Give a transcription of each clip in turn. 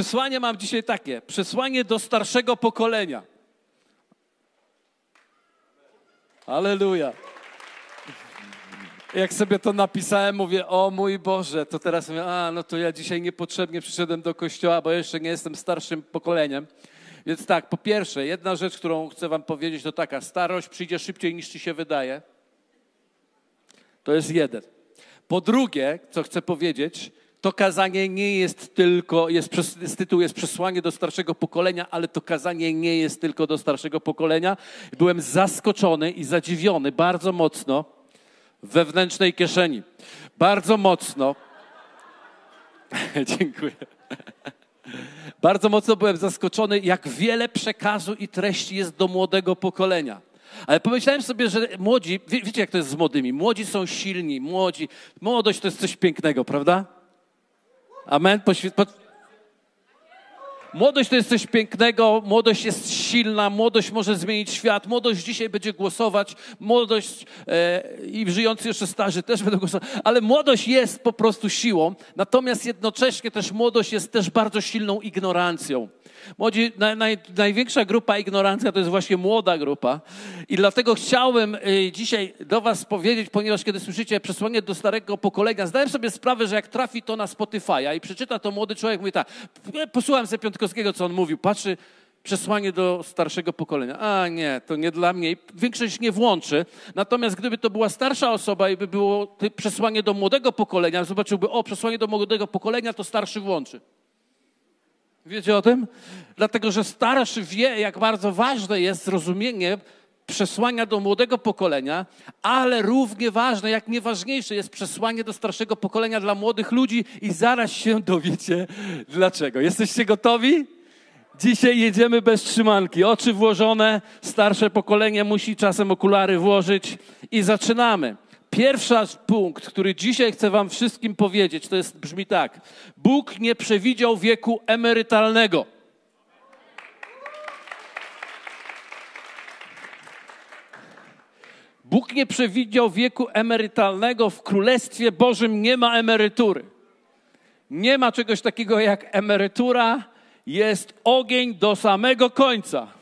przesłanie mam dzisiaj takie. Przesłanie do starszego pokolenia. Aleluja. Jak sobie to napisałem, mówię, o mój Boże, to teraz mówię, a no to ja dzisiaj niepotrzebnie przyszedłem do kościoła, bo jeszcze nie jestem starszym pokoleniem. Więc tak, po pierwsze, jedna rzecz, którą chcę wam powiedzieć, to taka, starość przyjdzie szybciej niż ci się wydaje. To jest jeden. Po drugie, co chcę powiedzieć, to kazanie nie jest tylko, jest, jest, tytuł jest przesłanie do starszego pokolenia, ale to kazanie nie jest tylko do starszego pokolenia. Byłem zaskoczony i zadziwiony bardzo mocno wewnętrznej kieszeni. Bardzo mocno. Dziękuję. Bardzo mocno byłem zaskoczony, jak wiele przekazu i treści jest do młodego pokolenia. Ale pomyślałem sobie, że młodzi, wie, wiecie jak to jest z młodymi? Młodzi są silni, młodzi. Młodość to jest coś pięknego, prawda? Amen. Poświę... Po... Młodość to jest coś pięknego, młodość jest silna, młodość może zmienić świat, młodość dzisiaj będzie głosować, młodość e, i żyjący jeszcze starzy też będą głosować, ale młodość jest po prostu siłą, natomiast jednocześnie też młodość jest też bardzo silną ignorancją. Młodzi, naj, naj, największa grupa ignorancja to jest właśnie młoda grupa. I dlatego chciałem y, dzisiaj do Was powiedzieć, ponieważ kiedy słyszycie przesłanie do starego pokolenia, zdałem sobie sprawę, że jak trafi to na Spotify'a i przeczyta to młody człowiek, mówi tak, posłuchałem sobie Piątkowskiego, co on mówił, patrzy, przesłanie do starszego pokolenia. A nie, to nie dla mnie. Większość nie włączy. Natomiast gdyby to była starsza osoba i by było przesłanie do młodego pokolenia, zobaczyłby, o, przesłanie do młodego pokolenia, to starszy włączy. Wiecie o tym? Dlatego, że starszy wie, jak bardzo ważne jest zrozumienie przesłania do młodego pokolenia, ale równie ważne, jak nieważniejsze jest przesłanie do starszego pokolenia dla młodych ludzi i zaraz się dowiecie dlaczego. Jesteście gotowi? Dzisiaj jedziemy bez trzymanki. Oczy włożone, starsze pokolenie musi czasem okulary włożyć i zaczynamy. Pierwszy punkt, który dzisiaj chcę Wam wszystkim powiedzieć, to jest, brzmi tak. Bóg nie przewidział wieku emerytalnego. Bóg nie przewidział wieku emerytalnego. W Królestwie Bożym nie ma emerytury. Nie ma czegoś takiego jak emerytura. Jest ogień do samego końca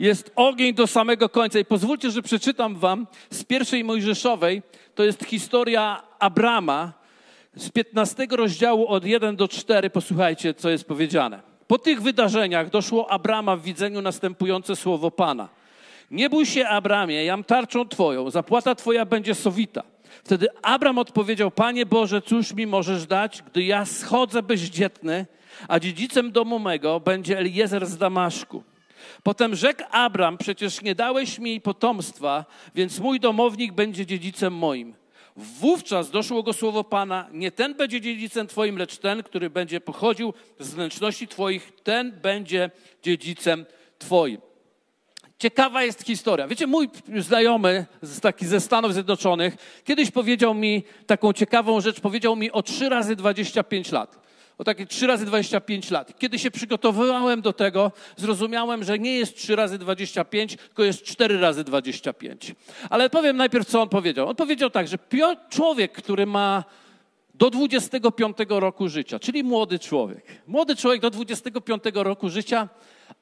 jest ogień do samego końca. I pozwólcie, że przeczytam wam z pierwszej Mojżeszowej, to jest historia Abrama, z 15 rozdziału od 1 do 4, posłuchajcie, co jest powiedziane. Po tych wydarzeniach doszło Abrama w widzeniu następujące słowo Pana. Nie bój się, Abramie, jam tarczą Twoją, zapłata Twoja będzie sowita. Wtedy Abram odpowiedział, Panie Boże, cóż mi możesz dać, gdy ja schodzę bezdzietny, a dziedzicem domu mego będzie Eliezer z Damaszku. Potem rzekł Abram, przecież nie dałeś mi potomstwa, więc mój domownik będzie dziedzicem moim. Wówczas doszło go słowo Pana, nie ten będzie dziedzicem Twoim, lecz ten, który będzie pochodził z wnętrzności Twoich, ten będzie dziedzicem Twoim. Ciekawa jest historia. Wiecie, mój znajomy z, taki ze Stanów Zjednoczonych kiedyś powiedział mi taką ciekawą rzecz, powiedział mi o 3 razy 25 lat o takie 3 razy 25 lat. Kiedy się przygotowywałem do tego, zrozumiałem, że nie jest 3 razy 25, tylko jest 4 razy 25. Ale powiem najpierw, co on powiedział. On powiedział tak, że człowiek, który ma do 25 roku życia, czyli młody człowiek. Młody człowiek do 25 roku życia,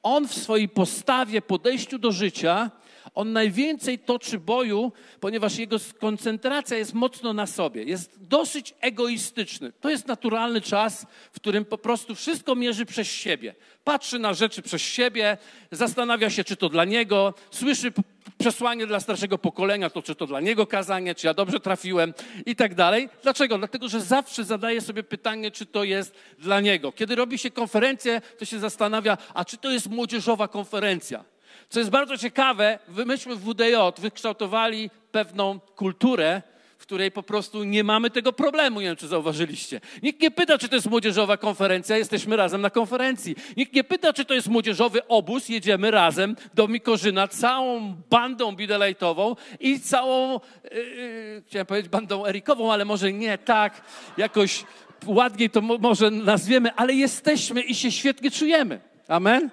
on w swojej postawie, podejściu do życia on najwięcej toczy boju, ponieważ jego koncentracja jest mocno na sobie. Jest dosyć egoistyczny. To jest naturalny czas, w którym po prostu wszystko mierzy przez siebie. Patrzy na rzeczy przez siebie, zastanawia się, czy to dla niego, słyszy przesłanie dla starszego pokolenia, to czy to dla niego kazanie, czy ja dobrze trafiłem i tak dalej. Dlaczego? Dlatego, że zawsze zadaje sobie pytanie, czy to jest dla niego. Kiedy robi się konferencję, to się zastanawia, a czy to jest młodzieżowa konferencja? Co jest bardzo ciekawe, myśmy w WDJ wykształtowali pewną kulturę, w której po prostu nie mamy tego problemu. Nie wiem, czy zauważyliście. Nikt nie pyta, czy to jest młodzieżowa konferencja, jesteśmy razem na konferencji. Nikt nie pyta, czy to jest młodzieżowy obóz, jedziemy razem do Mikorzyna całą bandą bidelejtową i całą, yy, chciałem powiedzieć bandą Erikową, ale może nie tak, jakoś ładniej to może nazwiemy, ale jesteśmy i się świetnie czujemy. Amen?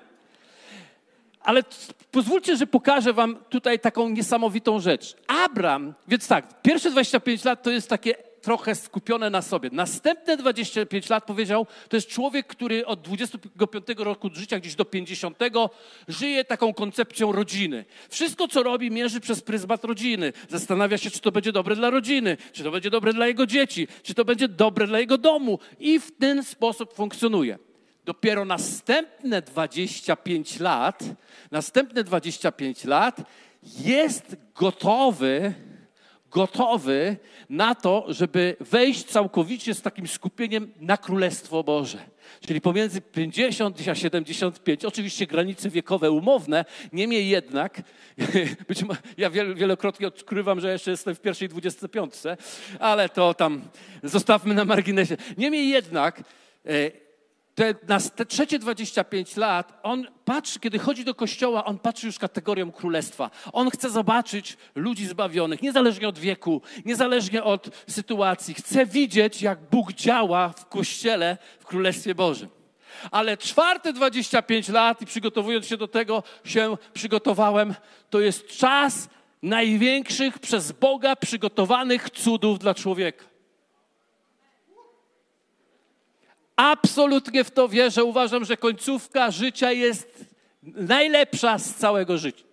Ale pozwólcie, że pokażę wam tutaj taką niesamowitą rzecz. Abram, więc tak, pierwsze 25 lat to jest takie trochę skupione na sobie. Następne 25 lat powiedział, to jest człowiek, który od 25 roku życia gdzieś do 50 żyje taką koncepcją rodziny. Wszystko, co robi, mierzy przez pryzmat rodziny. Zastanawia się, czy to będzie dobre dla rodziny, czy to będzie dobre dla jego dzieci, czy to będzie dobre dla jego domu. I w ten sposób funkcjonuje. Dopiero następne 25 lat, następne 25 lat jest gotowy, gotowy na to, żeby wejść całkowicie z takim skupieniem na Królestwo Boże. Czyli pomiędzy 50 a 75, oczywiście granice wiekowe umowne, niemniej jednak, być może, ja wielokrotnie odkrywam, że jeszcze jestem w pierwszej 25, ale to tam zostawmy na marginesie. Niemniej jednak, e, te, na te trzecie 25 lat, on patrzy, kiedy chodzi do kościoła, on patrzy już kategorią królestwa. On chce zobaczyć ludzi zbawionych, niezależnie od wieku, niezależnie od sytuacji. Chce widzieć, jak Bóg działa w kościele, w Królestwie Bożym. Ale czwarte 25 lat, i przygotowując się do tego, się przygotowałem, to jest czas największych przez Boga przygotowanych cudów dla człowieka. Absolutnie w to wierzę. Uważam, że końcówka życia jest najlepsza z całego życia.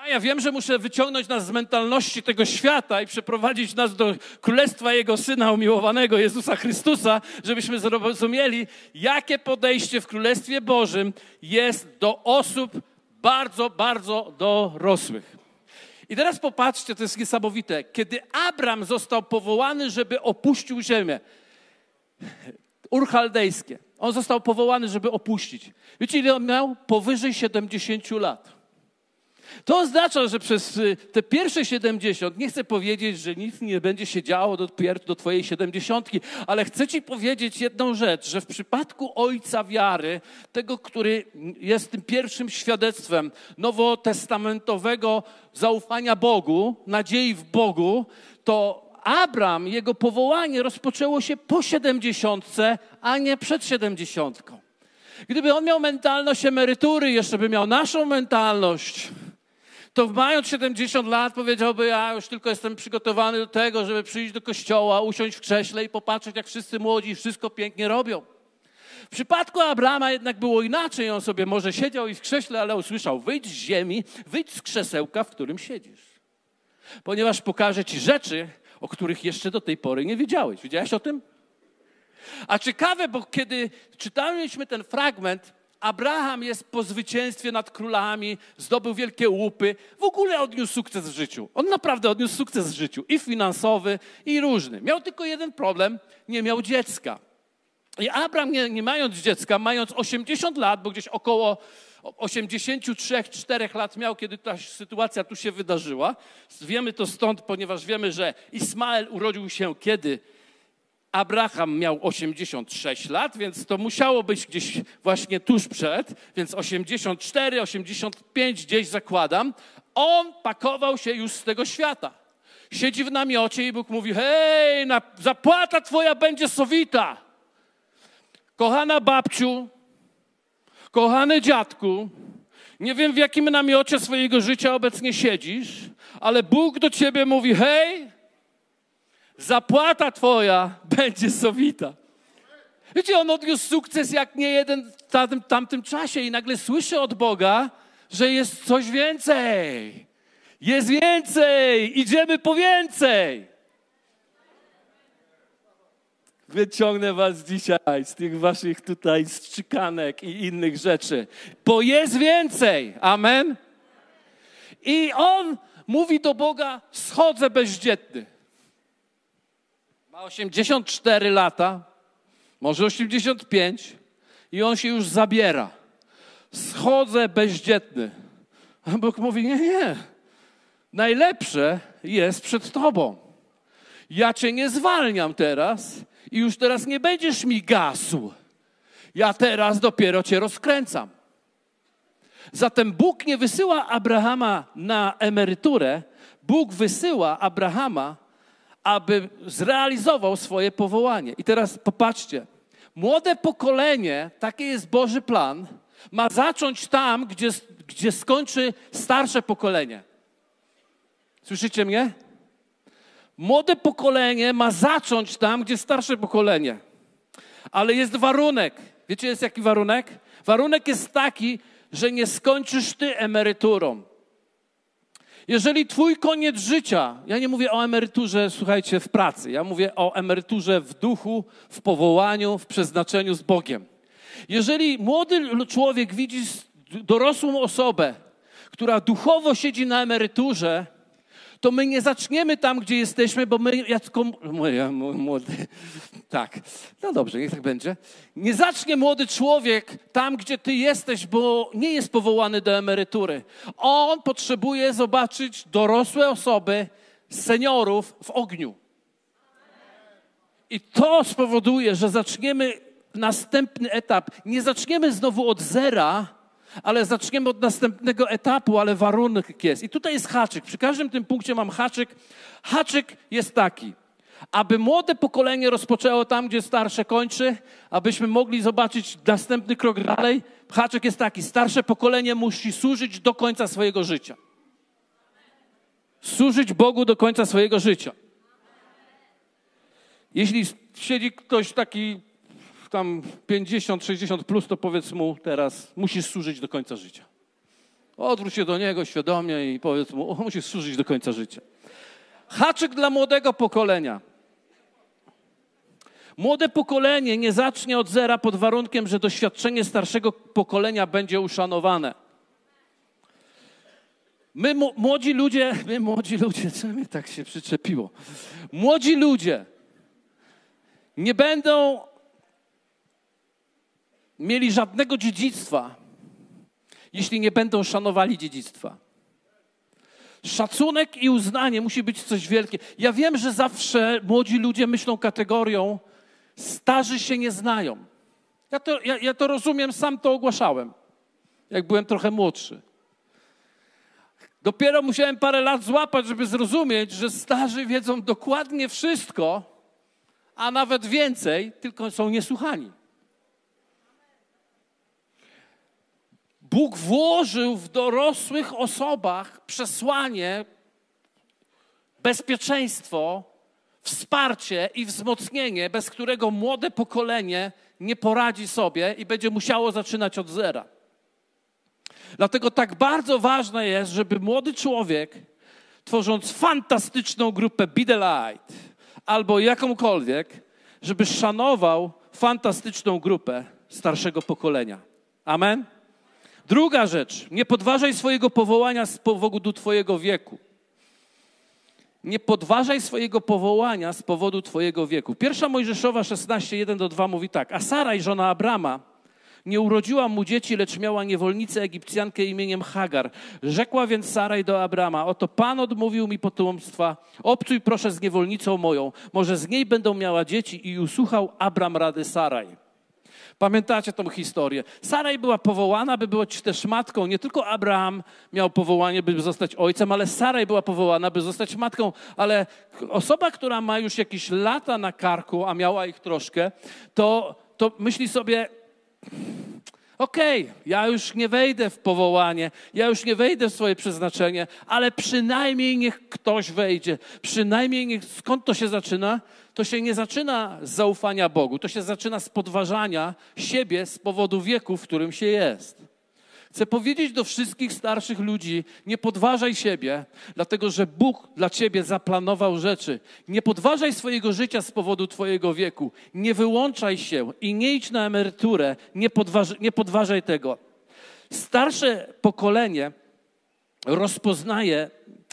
A ja wiem, że muszę wyciągnąć nas z mentalności tego świata i przeprowadzić nas do królestwa Jego Syna umiłowanego, Jezusa Chrystusa, żebyśmy zrozumieli, jakie podejście w Królestwie Bożym jest do osób bardzo, bardzo dorosłych. I teraz popatrzcie, to jest niesamowite. Kiedy Abram został powołany, żeby opuścił ziemię, urchaldejskie, on został powołany, żeby opuścić. Wiecie, ile on miał? Powyżej 70 lat. To oznacza, że przez y, te pierwsze 70, nie chcę powiedzieć, że nic nie będzie się działo do, do Twojej 70, ale chcę Ci powiedzieć jedną rzecz, że w przypadku Ojca Wiary, tego, który jest tym pierwszym świadectwem nowotestamentowego zaufania Bogu, nadziei w Bogu, to Abram, jego powołanie rozpoczęło się po 70, a nie przed 70. Gdyby on miał mentalność emerytury, jeszcze by miał naszą mentalność, to mając 70 lat powiedziałby, ja już tylko jestem przygotowany do tego, żeby przyjść do kościoła, usiąść w krześle i popatrzeć, jak wszyscy młodzi wszystko pięknie robią. W przypadku Abrama jednak było inaczej. On sobie może siedział i w krześle, ale usłyszał, wyjdź z ziemi, wyjdź z krzesełka, w którym siedzisz. Ponieważ pokażę ci rzeczy, o których jeszcze do tej pory nie wiedziałeś. Wiedziałeś o tym? A ciekawe, bo kiedy czytaliśmy ten fragment, Abraham jest po zwycięstwie nad królami, zdobył wielkie łupy, w ogóle odniósł sukces w życiu. On naprawdę odniósł sukces w życiu i finansowy, i różny. Miał tylko jeden problem, nie miał dziecka. I Abraham, nie, nie mając dziecka, mając 80 lat, bo gdzieś około 83-4 lat miał, kiedy ta sytuacja tu się wydarzyła. Wiemy to stąd, ponieważ wiemy, że Ismael urodził się kiedy? Abraham miał 86 lat, więc to musiało być gdzieś właśnie tuż przed, więc 84, 85 gdzieś zakładam. On pakował się już z tego świata. Siedzi w namiocie i Bóg mówi: Hej, na, zapłata twoja będzie sowita. Kochana babciu, kochany dziadku, nie wiem w jakim namiocie swojego życia obecnie siedzisz, ale Bóg do ciebie mówi: Hej, zapłata twoja będzie sowita. Wiecie, on odniósł sukces jak nie jeden w tamtym, tamtym czasie i nagle słyszy od Boga, że jest coś więcej. Jest więcej, idziemy po więcej. Wyciągnę was dzisiaj z tych waszych tutaj strzykanek i innych rzeczy, bo jest więcej. Amen. I on mówi do Boga: schodzę bezdzietny. Ma 84 lata, może 85 i on się już zabiera. Schodzę bezdzietny. A Bóg mówi, nie, nie. Najlepsze jest przed tobą. Ja cię nie zwalniam teraz i już teraz nie będziesz mi gasł. Ja teraz dopiero cię rozkręcam. Zatem Bóg nie wysyła Abrahama na emeryturę, Bóg wysyła Abrahama aby zrealizował swoje powołanie. I teraz popatrzcie. Młode pokolenie, taki jest Boży plan, ma zacząć tam, gdzie, gdzie skończy starsze pokolenie. Słyszycie mnie? Młode pokolenie ma zacząć tam, gdzie starsze pokolenie. Ale jest warunek. Wiecie, jest jaki warunek? Warunek jest taki, że nie skończysz ty emeryturą. Jeżeli twój koniec życia, ja nie mówię o emeryturze, słuchajcie, w pracy, ja mówię o emeryturze w duchu, w powołaniu, w przeznaczeniu z Bogiem. Jeżeli młody człowiek widzi dorosłą osobę, która duchowo siedzi na emeryturze, to my nie zaczniemy tam, gdzie jesteśmy, bo my, jako młody, tak, no dobrze, niech tak będzie. Nie zacznie młody człowiek tam, gdzie ty jesteś, bo nie jest powołany do emerytury. On potrzebuje zobaczyć dorosłe osoby, seniorów w ogniu. I to spowoduje, że zaczniemy następny etap. Nie zaczniemy znowu od zera, ale zaczniemy od następnego etapu, ale warunek jest. I tutaj jest haczyk. Przy każdym tym punkcie mam haczyk. Haczyk jest taki, aby młode pokolenie rozpoczęło tam, gdzie starsze kończy, abyśmy mogli zobaczyć następny krok dalej. Haczyk jest taki, starsze pokolenie musi służyć do końca swojego życia. Służyć Bogu do końca swojego życia. Jeśli siedzi ktoś taki tam 50, 60 plus, to powiedz mu teraz, musisz służyć do końca życia. Odwróć się do niego świadomie i powiedz mu, o, musisz służyć do końca życia. Haczyk dla młodego pokolenia. Młode pokolenie nie zacznie od zera pod warunkiem, że doświadczenie starszego pokolenia będzie uszanowane. My, młodzi ludzie, my, młodzi ludzie, co mi tak się przyczepiło? Młodzi ludzie nie będą mieli żadnego dziedzictwa, jeśli nie będą szanowali dziedzictwa. Szacunek i uznanie musi być coś wielkie. Ja wiem, że zawsze młodzi ludzie myślą kategorią starzy się nie znają. Ja to, ja, ja to rozumiem, sam to ogłaszałem, jak byłem trochę młodszy. Dopiero musiałem parę lat złapać, żeby zrozumieć, że starzy wiedzą dokładnie wszystko, a nawet więcej, tylko są niesłuchani. Bóg włożył w dorosłych osobach przesłanie, bezpieczeństwo, wsparcie i wzmocnienie, bez którego młode pokolenie nie poradzi sobie i będzie musiało zaczynać od zera. Dlatego tak bardzo ważne jest, żeby młody człowiek, tworząc fantastyczną grupę Be the Light albo jakąkolwiek, żeby szanował fantastyczną grupę starszego pokolenia. Amen? Druga rzecz, nie podważaj swojego powołania z powodu Twojego wieku. Nie podważaj swojego powołania z powodu Twojego wieku. Pierwsza Mojżeszowa 16, 1 do 2 mówi tak. A Saraj, żona Abrama, nie urodziła mu dzieci, lecz miała niewolnicę Egipcjankę imieniem Hagar. Rzekła więc Saraj do Abrama, oto Pan odmówił mi potomstwa, obcuj proszę z niewolnicą moją, może z niej będą miała dzieci i usłuchał Abram rady Saraj. Pamiętacie tą historię? Saraj była powołana, by być też matką. Nie tylko Abraham miał powołanie, by zostać ojcem, ale Saraj była powołana, by zostać matką. Ale osoba, która ma już jakieś lata na karku, a miała ich troszkę, to, to myśli sobie, okej, okay, ja już nie wejdę w powołanie, ja już nie wejdę w swoje przeznaczenie, ale przynajmniej niech ktoś wejdzie. Przynajmniej niech, skąd to się zaczyna? To się nie zaczyna z zaufania Bogu, to się zaczyna z podważania siebie z powodu wieku, w którym się jest. Chcę powiedzieć do wszystkich starszych ludzi: nie podważaj siebie, dlatego że Bóg dla ciebie zaplanował rzeczy. Nie podważaj swojego życia z powodu Twojego wieku. Nie wyłączaj się i nie idź na emeryturę. Nie, podważ, nie podważaj tego. Starsze pokolenie rozpoznaje.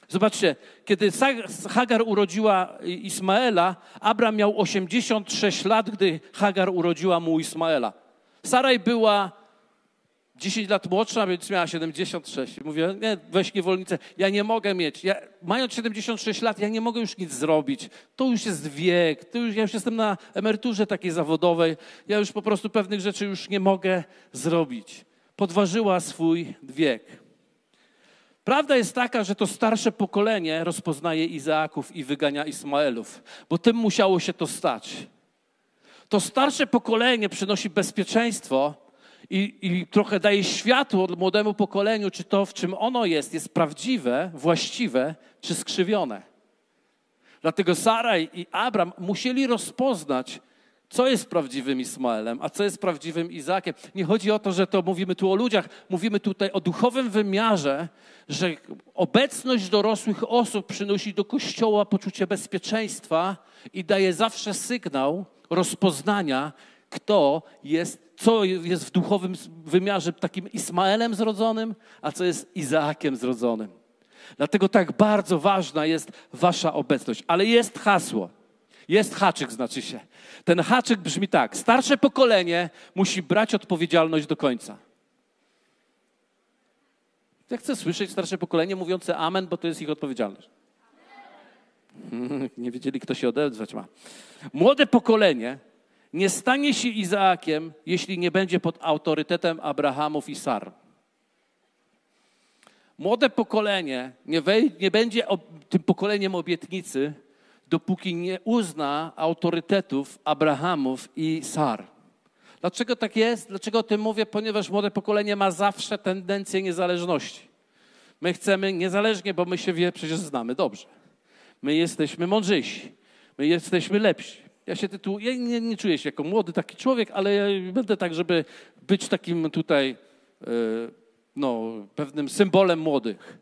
Zobaczcie, kiedy Hagar urodziła Ismaela, Abram miał 86 lat, gdy Hagar urodziła mu Ismaela. Saraj była 10 lat młodsza, więc miała 76. Mówię, nie, weź niewolnicę. Ja nie mogę mieć. Ja, mając 76 lat, ja nie mogę już nic zrobić. To już jest wiek. To już, ja już jestem na emeryturze takiej zawodowej. Ja już po prostu pewnych rzeczy już nie mogę zrobić. Podważyła swój wiek. Prawda jest taka, że to starsze pokolenie rozpoznaje Izaaków i wygania Ismaelów, bo tym musiało się to stać. To starsze pokolenie przynosi bezpieczeństwo, i, i trochę daje światło młodemu pokoleniu, czy to, w czym ono jest, jest prawdziwe, właściwe, czy skrzywione. Dlatego Saraj i Abram musieli rozpoznać, co jest prawdziwym Ismaelem, a co jest prawdziwym Izakiem. Nie chodzi o to, że to mówimy tu o ludziach, mówimy tutaj o duchowym wymiarze, że obecność dorosłych osób przynosi do kościoła poczucie bezpieczeństwa i daje zawsze sygnał rozpoznania, kto jest, co jest w duchowym wymiarze takim Ismaelem zrodzonym, a co jest Izaakiem zrodzonym. Dlatego tak bardzo ważna jest wasza obecność. Ale jest hasło. Jest haczyk, znaczy się. Ten haczyk brzmi tak: starsze pokolenie musi brać odpowiedzialność do końca. Ja chcę słyszeć starsze pokolenie mówiące amen, bo to jest ich odpowiedzialność. Nie wiedzieli, kto się odezwać ma. Młode pokolenie nie stanie się Izaakiem, jeśli nie będzie pod autorytetem Abrahamów i Sar. Młode pokolenie nie, wej, nie będzie ob, tym pokoleniem obietnicy, dopóki nie uzna autorytetów Abrahamów i Sar. Dlaczego tak jest? Dlaczego o tym mówię? Ponieważ młode pokolenie ma zawsze tendencję niezależności. My chcemy niezależnie, bo my się wie, przecież znamy dobrze. My jesteśmy mądrzejsi. My jesteśmy lepsi. Ja się tytuł, ja nie, nie czuję się jako młody taki człowiek, ale ja będę tak, żeby być takim tutaj e, no, pewnym symbolem młodych.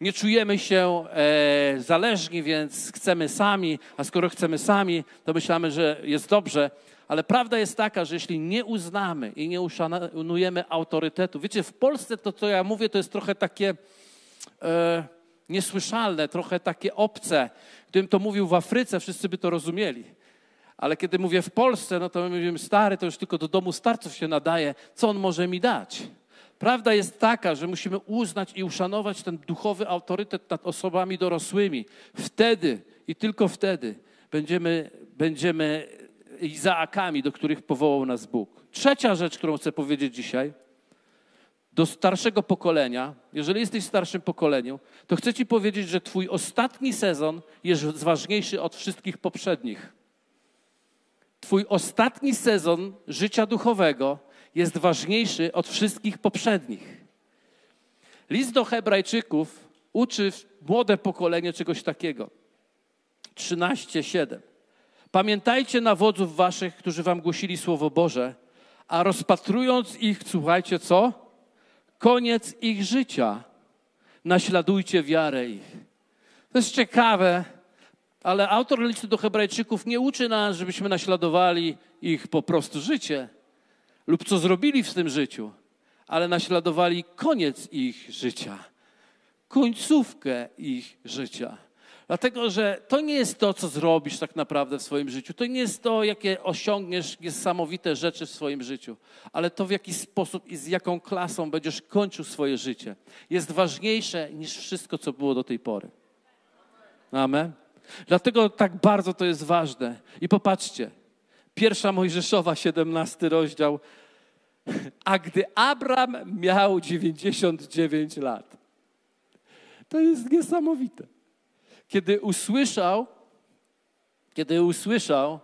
Nie czujemy się e, zależni, więc chcemy sami, a skoro chcemy sami, to myślamy, że jest dobrze. Ale prawda jest taka, że jeśli nie uznamy i nie uszanujemy autorytetu, wiecie, w Polsce to, co ja mówię, to jest trochę takie e, niesłyszalne, trochę takie obce. Gdybym to mówił w Afryce, wszyscy by to rozumieli. Ale kiedy mówię w Polsce, no to my mówimy, stary, to już tylko do domu starców się nadaje, co on może mi dać? Prawda jest taka, że musimy uznać i uszanować ten duchowy autorytet nad osobami dorosłymi. Wtedy i tylko wtedy będziemy, będziemy Izaakami, do których powołał nas Bóg. Trzecia rzecz, którą chcę powiedzieć dzisiaj, do starszego pokolenia, jeżeli jesteś w starszym pokoleniu, to chcę Ci powiedzieć, że Twój ostatni sezon jest ważniejszy od wszystkich poprzednich. Twój ostatni sezon życia duchowego jest ważniejszy od wszystkich poprzednich. List do Hebrajczyków uczy młode pokolenie czegoś takiego. 13:7. Pamiętajcie na wodzów waszych, którzy wam głosili słowo Boże, a rozpatrując ich, słuchajcie co? Koniec ich życia. Naśladujcie wiarę ich. To jest ciekawe, ale autor listu do Hebrajczyków nie uczy nas, żebyśmy naśladowali ich po prostu życie lub co zrobili w tym życiu, ale naśladowali koniec ich życia, końcówkę ich życia. Dlatego, że to nie jest to, co zrobisz tak naprawdę w swoim życiu. To nie jest to, jakie osiągniesz niesamowite rzeczy w swoim życiu, ale to, w jaki sposób i z jaką klasą będziesz kończył swoje życie, jest ważniejsze niż wszystko, co było do tej pory. Amen. Dlatego tak bardzo to jest ważne. I popatrzcie, pierwsza Mojżeszowa, 17 rozdział. A gdy Abram miał 99 lat. To jest niesamowite. Kiedy usłyszał, kiedy usłyszał,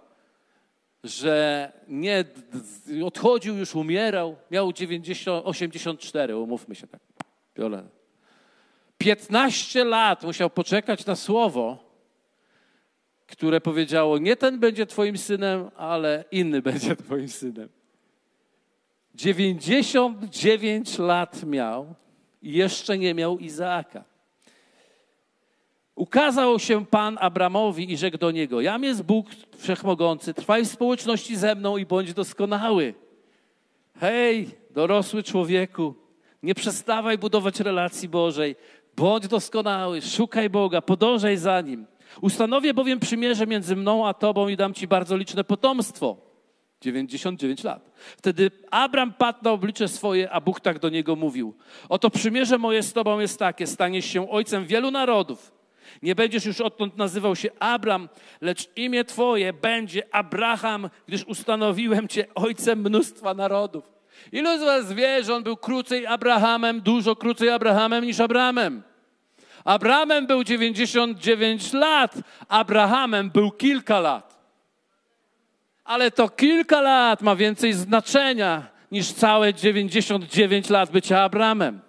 że nie odchodził, już umierał, miał 90, 84, umówmy się tak. 15 lat musiał poczekać na słowo, które powiedziało: Nie ten będzie Twoim synem, ale inny będzie Twoim synem. 99 lat miał i jeszcze nie miał Izaaka. Ukazał się Pan Abramowi i rzekł do niego: Jam jest Bóg Wszechmogący, trwaj w społeczności ze mną i bądź doskonały. Hej, dorosły człowieku, nie przestawaj budować relacji Bożej, bądź doskonały, szukaj Boga, podążaj za Nim. Ustanowię bowiem przymierze między mną a tobą i dam ci bardzo liczne potomstwo. 99 lat. Wtedy Abram padł na oblicze swoje, a Bóg tak do niego mówił. Oto przymierze moje z tobą jest takie, staniesz się ojcem wielu narodów. Nie będziesz już odtąd nazywał się Abram, lecz imię twoje będzie Abraham, gdyż ustanowiłem cię ojcem mnóstwa narodów. Ilu z was wie, że on był krócej Abrahamem, dużo krócej Abrahamem niż Abramem? Abrahamem był 99 lat, Abrahamem był kilka lat. Ale to kilka lat ma więcej znaczenia niż całe 99 lat bycia Abramem.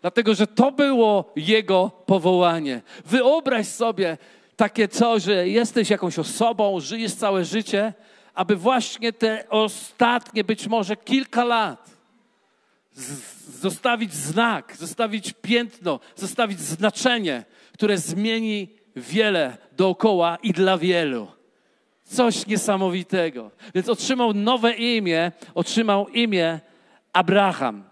Dlatego, że to było jego powołanie. Wyobraź sobie takie coś, że jesteś jakąś osobą, żyjesz całe życie, aby właśnie te ostatnie być może kilka lat zostawić znak, zostawić piętno, zostawić znaczenie, które zmieni wiele dookoła i dla wielu. Coś niesamowitego. Więc otrzymał nowe imię, otrzymał imię Abraham.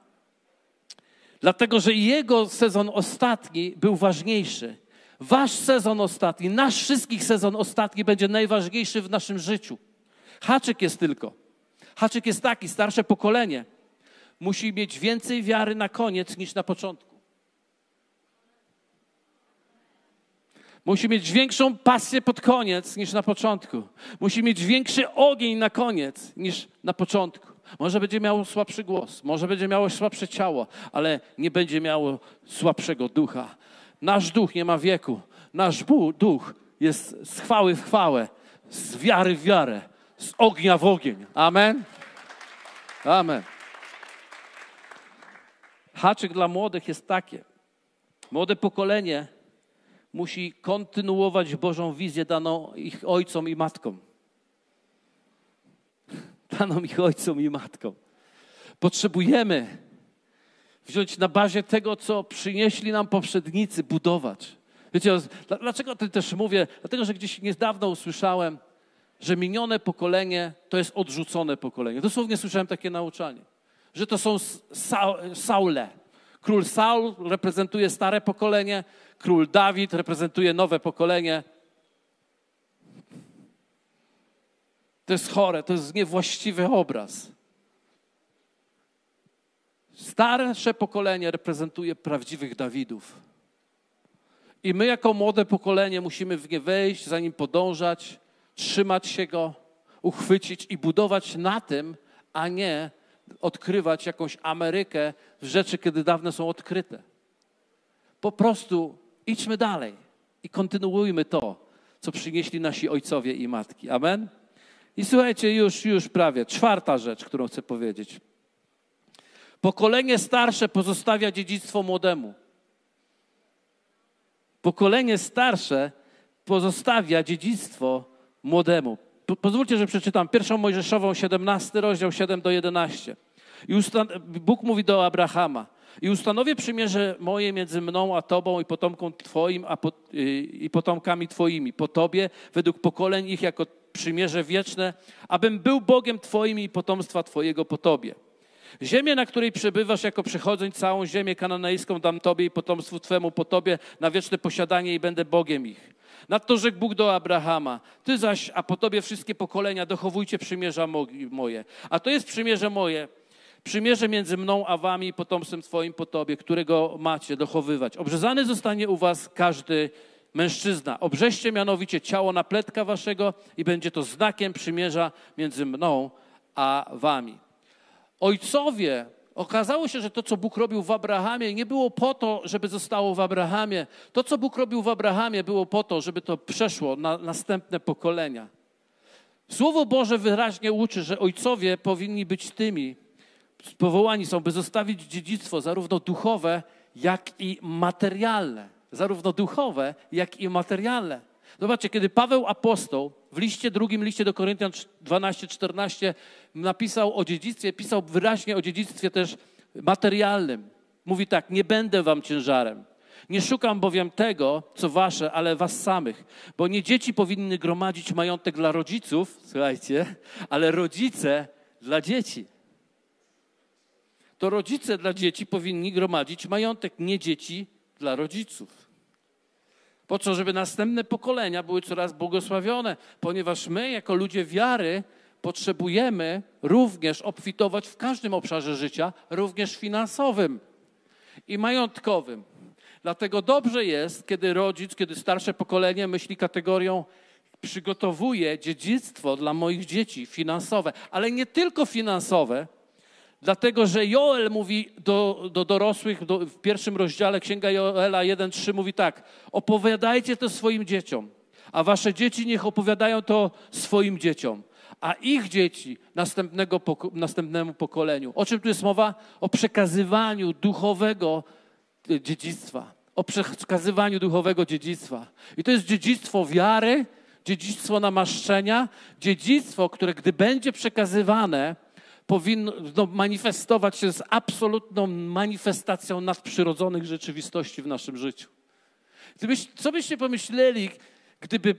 Dlatego, że jego sezon ostatni był ważniejszy. Wasz sezon ostatni, nasz wszystkich sezon ostatni będzie najważniejszy w naszym życiu. Haczyk jest tylko. Haczyk jest taki, starsze pokolenie musi mieć więcej wiary na koniec niż na początku. Musi mieć większą pasję pod koniec niż na początku. Musi mieć większy ogień na koniec niż na początku. Może będzie miało słabszy głos, może będzie miało słabsze ciało, ale nie będzie miało słabszego ducha. Nasz duch nie ma wieku. Nasz duch jest z chwały w chwałę, z wiary w wiarę, z ognia w ogień. Amen. Amen. Haczyk dla młodych jest takie. Młode pokolenie musi kontynuować Bożą wizję daną ich ojcom i matkom. Daną ich ojcom i matkom. Potrzebujemy wziąć na bazie tego, co przynieśli nam poprzednicy, budować. Wiecie, dlaczego to też mówię? Dlatego, że gdzieś niedawno usłyszałem, że minione pokolenie to jest odrzucone pokolenie. Dosłownie słyszałem takie nauczanie, że to są Saule. Król Saul reprezentuje stare pokolenie, król Dawid reprezentuje nowe pokolenie. To jest chore, to jest niewłaściwy obraz. Starsze pokolenie reprezentuje prawdziwych Dawidów. I my, jako młode pokolenie, musimy w nie wejść, za nim podążać, trzymać się go, uchwycić i budować na tym, a nie odkrywać jakąś Amerykę w rzeczy, kiedy dawne są odkryte. Po prostu idźmy dalej i kontynuujmy to, co przynieśli nasi ojcowie i matki. Amen? I słuchajcie, już, już prawie. Czwarta rzecz, którą chcę powiedzieć. Pokolenie starsze pozostawia dziedzictwo młodemu. Pokolenie starsze pozostawia dziedzictwo młodemu. Pozwólcie, że przeczytam pierwszą Mojżeszową, 17 rozdział 7 do 11. I Bóg mówi do Abrahama: I ustanowię przymierze moje między mną a tobą i potomką twoim a po, i potomkami twoimi, po tobie, według pokoleń ich jako przymierze wieczne, abym był Bogiem twoim i potomstwa twojego po tobie. Ziemię, na której przebywasz jako przychodzeń, całą ziemię kananejską dam Tobie i potomstwu Twemu po Tobie na wieczne posiadanie i będę Bogiem ich. Nadto rzekł Bóg do Abrahama, Ty zaś, a po Tobie wszystkie pokolenia, dochowujcie przymierza moje. A to jest przymierze moje, przymierze między mną a Wami i potomstwem Twoim po Tobie, którego macie dochowywać. Obrzezany zostanie u Was każdy mężczyzna. Obrzeście mianowicie ciało napletka Waszego i będzie to znakiem przymierza między mną a Wami. Ojcowie, okazało się, że to, co Bóg robił w Abrahamie, nie było po to, żeby zostało w Abrahamie. To, co Bóg robił w Abrahamie, było po to, żeby to przeszło na następne pokolenia. Słowo Boże wyraźnie uczy, że ojcowie powinni być tymi, powołani są, by zostawić dziedzictwo zarówno duchowe, jak i materialne. Zarówno duchowe, jak i materialne. Zobaczcie, kiedy Paweł apostoł w liście drugim, liście do Koryntian 12-14 napisał o dziedzictwie, pisał wyraźnie o dziedzictwie też materialnym. Mówi tak, nie będę wam ciężarem. Nie szukam bowiem tego, co wasze, ale was samych. Bo nie dzieci powinny gromadzić majątek dla rodziców, słuchajcie, ale rodzice dla dzieci. To rodzice dla dzieci powinni gromadzić majątek, nie dzieci dla rodziców. Po co? Żeby następne pokolenia były coraz błogosławione, ponieważ my, jako ludzie wiary, potrzebujemy również obfitować w każdym obszarze życia, również finansowym i majątkowym. Dlatego dobrze jest, kiedy rodzic, kiedy starsze pokolenie myśli kategorią przygotowuje dziedzictwo dla moich dzieci finansowe, ale nie tylko finansowe, Dlatego, że Joel mówi do, do dorosłych do, w pierwszym rozdziale Księga Joela 1:3 mówi tak: Opowiadajcie to swoim dzieciom, a wasze dzieci niech opowiadają to swoim dzieciom, a ich dzieci następnego, następnemu pokoleniu. O czym tu jest mowa? O przekazywaniu duchowego dziedzictwa. O przekazywaniu duchowego dziedzictwa. I to jest dziedzictwo wiary, dziedzictwo namaszczenia, dziedzictwo, które gdy będzie przekazywane, powinno no, manifestować się z absolutną manifestacją nadprzyrodzonych rzeczywistości w naszym życiu. Gdybyś, co byście pomyśleli, gdyby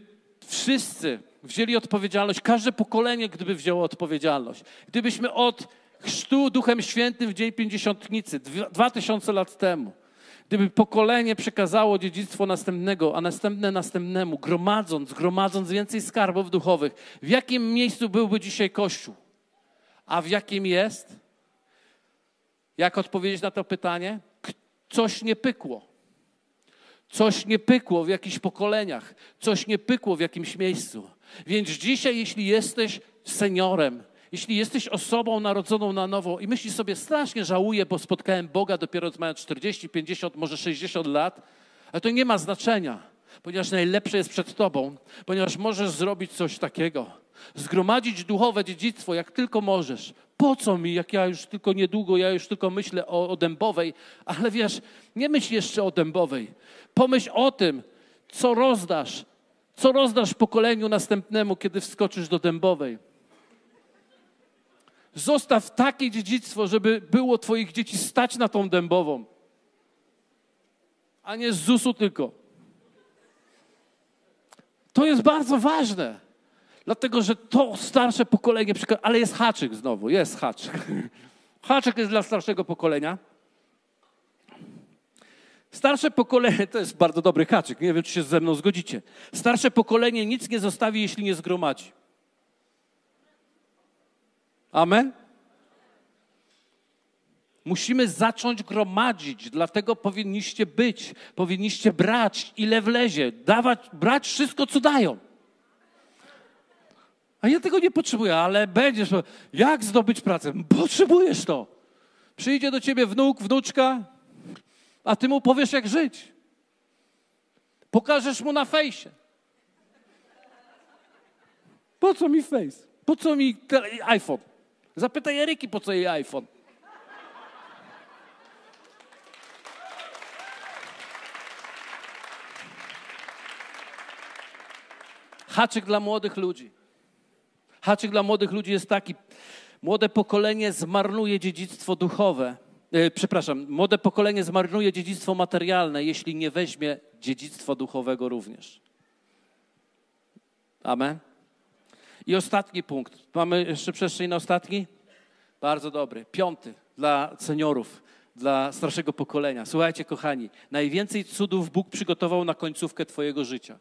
wszyscy wzięli odpowiedzialność, każde pokolenie, gdyby wzięło odpowiedzialność. Gdybyśmy od chrztu Duchem Świętym w Dzień Pięćdziesiątnicy, dwa tysiące lat temu, gdyby pokolenie przekazało dziedzictwo następnego, a następne następnemu, gromadząc, gromadząc więcej skarbów duchowych, w jakim miejscu byłby dzisiaj Kościół? A w jakim jest? Jak odpowiedzieć na to pytanie? Coś nie pykło. Coś nie pykło w jakichś pokoleniach, coś nie pykło w jakimś miejscu. Więc dzisiaj, jeśli jesteś seniorem, jeśli jesteś osobą narodzoną na nowo i myślisz sobie, strasznie żałuję, bo spotkałem Boga dopiero mając 40, 50, może 60 lat, ale to nie ma znaczenia, ponieważ najlepsze jest przed Tobą, ponieważ możesz zrobić coś takiego. Zgromadzić duchowe dziedzictwo, jak tylko możesz. Po co mi, jak ja już tylko niedługo, ja już tylko myślę o, o dębowej, ale wiesz, nie myśl jeszcze o dębowej. Pomyśl o tym, co rozdasz, co rozdasz pokoleniu następnemu, kiedy wskoczysz do dębowej. Zostaw takie dziedzictwo, żeby było Twoich dzieci stać na tą dębową, a nie z ZUS-u tylko. To jest bardzo ważne, dlatego że to starsze pokolenie, ale jest haczyk znowu, jest haczyk. Haczyk jest dla starszego pokolenia. Starsze pokolenie, to jest bardzo dobry haczyk, nie wiem, czy się ze mną zgodzicie. Starsze pokolenie nic nie zostawi, jeśli nie zgromadzi. Amen? Musimy zacząć gromadzić, dlatego powinniście być, powinniście brać ile wlezie, dawać, brać wszystko, co dają. A ja tego nie potrzebuję, ale będziesz. Jak zdobyć pracę? Potrzebujesz to. Przyjdzie do ciebie wnuk, wnuczka, a ty mu powiesz, jak żyć. Pokażesz mu na fejsie. Po co mi face? Po co mi iPhone? Zapytaj Eryki, po co jej iPhone. Haczyk dla młodych ludzi. Haczyk dla młodych ludzi jest taki. Młode pokolenie zmarnuje dziedzictwo duchowe. E, przepraszam, młode pokolenie zmarnuje dziedzictwo materialne, jeśli nie weźmie dziedzictwa duchowego również. Amen. I ostatni punkt. Mamy jeszcze przestrzeń na ostatni? Bardzo dobry. Piąty dla seniorów, dla starszego pokolenia. Słuchajcie, kochani, najwięcej cudów Bóg przygotował na końcówkę Twojego życia.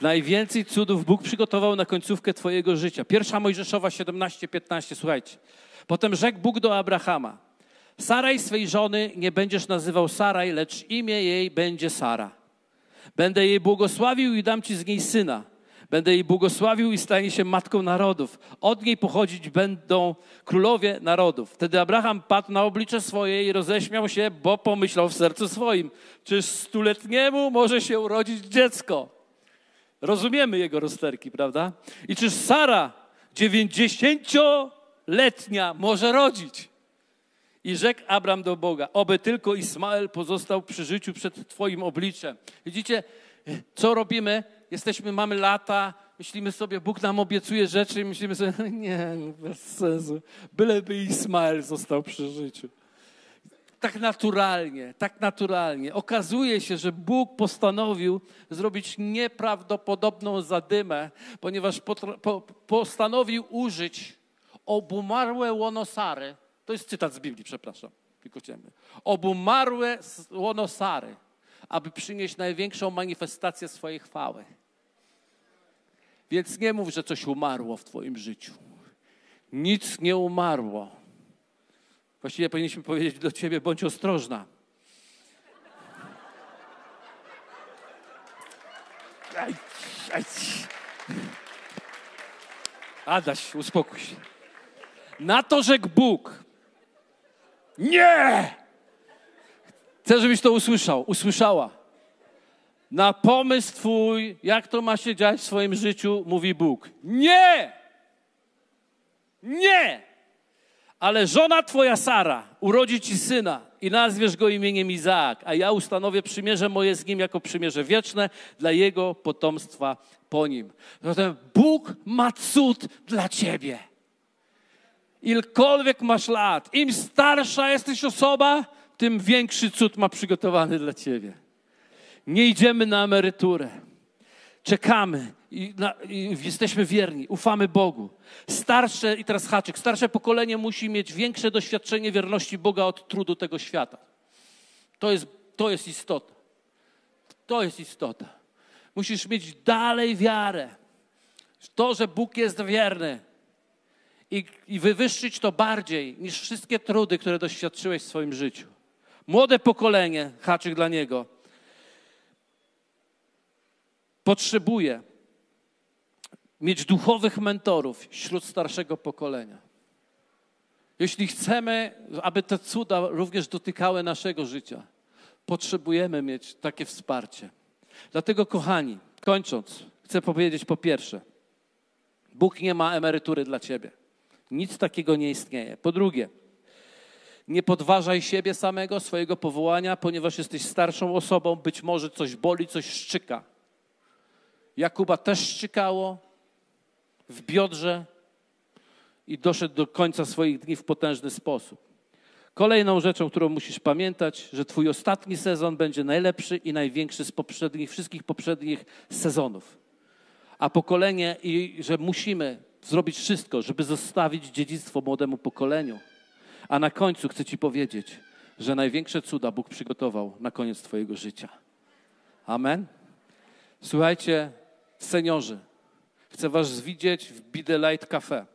Najwięcej cudów Bóg przygotował na końcówkę Twojego życia. Pierwsza Mojżeszowa 17:15. Słuchajcie. Potem rzekł Bóg do Abrahama: Saraj swej żony nie będziesz nazywał Saraj, lecz imię jej będzie Sara. Będę jej błogosławił i dam ci z niej syna. Będę jej błogosławił i stanie się matką narodów. Od niej pochodzić będą królowie narodów. Wtedy Abraham padł na oblicze swoje i roześmiał się, bo pomyślał w sercu swoim, czyż stuletniemu może się urodzić dziecko. Rozumiemy jego rozterki, prawda? I czyż Sara, dziewięćdziesięcioletnia, może rodzić? I rzekł Abram do Boga, oby tylko Ismael pozostał przy życiu przed Twoim obliczem. Widzicie, co robimy? Jesteśmy, mamy lata, myślimy sobie, Bóg nam obiecuje rzeczy i myślimy sobie, nie, bez sensu. Byleby Ismael został przy życiu tak naturalnie, tak naturalnie. Okazuje się, że Bóg postanowił zrobić nieprawdopodobną zadymę, ponieważ po, postanowił użyć obumarłe łonosary. To jest cytat z Biblii, przepraszam. Tylko chciałem. Obumarłe łonosary, aby przynieść największą manifestację swojej chwały. Więc nie mów, że coś umarło w Twoim życiu. Nic nie umarło Właściwie powinniśmy powiedzieć do ciebie, bądź ostrożna. Adaś, uspokój się. Na to rzekł Bóg. Nie! Chcę, żebyś to usłyszał, usłyszała. na pomysł Twój, jak to ma się dziać w swoim życiu, mówi Bóg. Nie! Nie! Ale żona Twoja Sara urodzi Ci syna i nazwiesz go imieniem Izaak, a ja ustanowię przymierze moje z nim jako przymierze wieczne dla jego potomstwa po nim. Zatem Bóg ma cud dla Ciebie. Ilkolwiek masz lat, im starsza jesteś osoba, tym większy cud ma przygotowany dla Ciebie. Nie idziemy na emeryturę. Czekamy i, na, i, jesteśmy wierni, ufamy Bogu. Starsze, i teraz haczyk, starsze pokolenie musi mieć większe doświadczenie wierności Boga od trudu tego świata. To jest, to jest istota. To jest istota. Musisz mieć dalej wiarę w to, że Bóg jest wierny i, i wywyższyć to bardziej niż wszystkie trudy, które doświadczyłeś w swoim życiu. Młode pokolenie, haczyk dla niego, potrzebuje mieć duchowych mentorów wśród starszego pokolenia. Jeśli chcemy, aby te cuda również dotykały naszego życia, potrzebujemy mieć takie wsparcie. Dlatego, kochani, kończąc, chcę powiedzieć po pierwsze, Bóg nie ma emerytury dla ciebie. Nic takiego nie istnieje. Po drugie, nie podważaj siebie samego, swojego powołania, ponieważ jesteś starszą osobą, być może coś boli, coś szczyka. Jakuba też szczykało w biodrze i doszedł do końca swoich dni w potężny sposób. Kolejną rzeczą, którą musisz pamiętać, że Twój ostatni sezon będzie najlepszy i największy z poprzednich, wszystkich poprzednich sezonów. A pokolenie, i że musimy zrobić wszystko, żeby zostawić dziedzictwo młodemu pokoleniu. A na końcu chcę Ci powiedzieć, że największe cuda Bóg przygotował na koniec Twojego życia. Amen. Słuchajcie, seniorzy, chcę Was widzieć w Bide Light Cafe.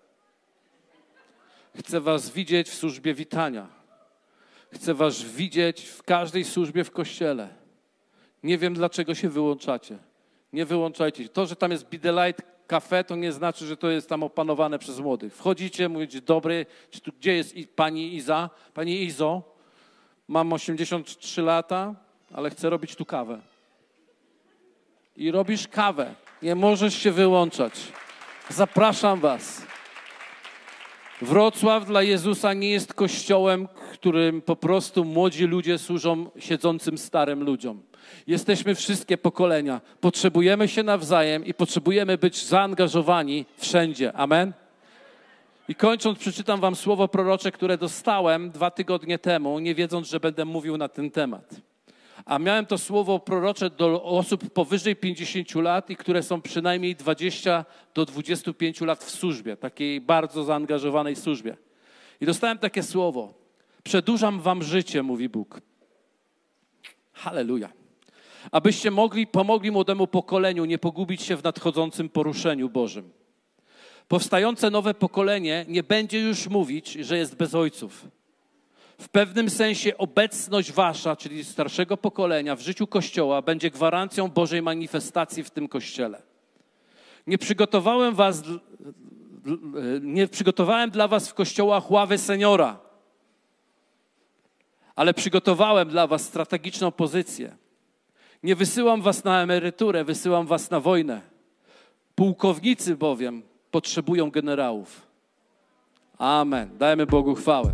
Chcę Was widzieć w służbie witania. Chcę Was widzieć w każdej służbie w kościele. Nie wiem, dlaczego się wyłączacie. Nie wyłączajcie. To, że tam jest Bide Light Cafe, to nie znaczy, że to jest tam opanowane przez młodych. Wchodzicie, mówicie, dobry, tu, gdzie jest pani Iza? Pani Izo, mam 83 lata, ale chcę robić tu kawę. I robisz kawę. Nie możesz się wyłączać. Zapraszam Was. Wrocław dla Jezusa nie jest kościołem, którym po prostu młodzi ludzie służą siedzącym starym ludziom. Jesteśmy wszystkie pokolenia. Potrzebujemy się nawzajem i potrzebujemy być zaangażowani wszędzie. Amen. I kończąc, przeczytam Wam słowo prorocze, które dostałem dwa tygodnie temu, nie wiedząc, że będę mówił na ten temat a miałem to słowo prorocze do osób powyżej 50 lat i które są przynajmniej 20 do 25 lat w służbie, takiej bardzo zaangażowanej służbie. I dostałem takie słowo: Przedłużam wam życie, mówi Bóg. Halleluja. Abyście mogli, pomogli młodemu pokoleniu nie pogubić się w nadchodzącym poruszeniu Bożym. Powstające nowe pokolenie nie będzie już mówić, że jest bez ojców w pewnym sensie obecność wasza, czyli starszego pokolenia w życiu Kościoła, będzie gwarancją Bożej manifestacji w tym Kościele. Nie przygotowałem was, nie przygotowałem dla was w kościołach ławy seniora, ale przygotowałem dla was strategiczną pozycję. Nie wysyłam was na emeryturę, wysyłam was na wojnę. Pułkownicy bowiem potrzebują generałów. Amen. Dajmy Bogu chwałę.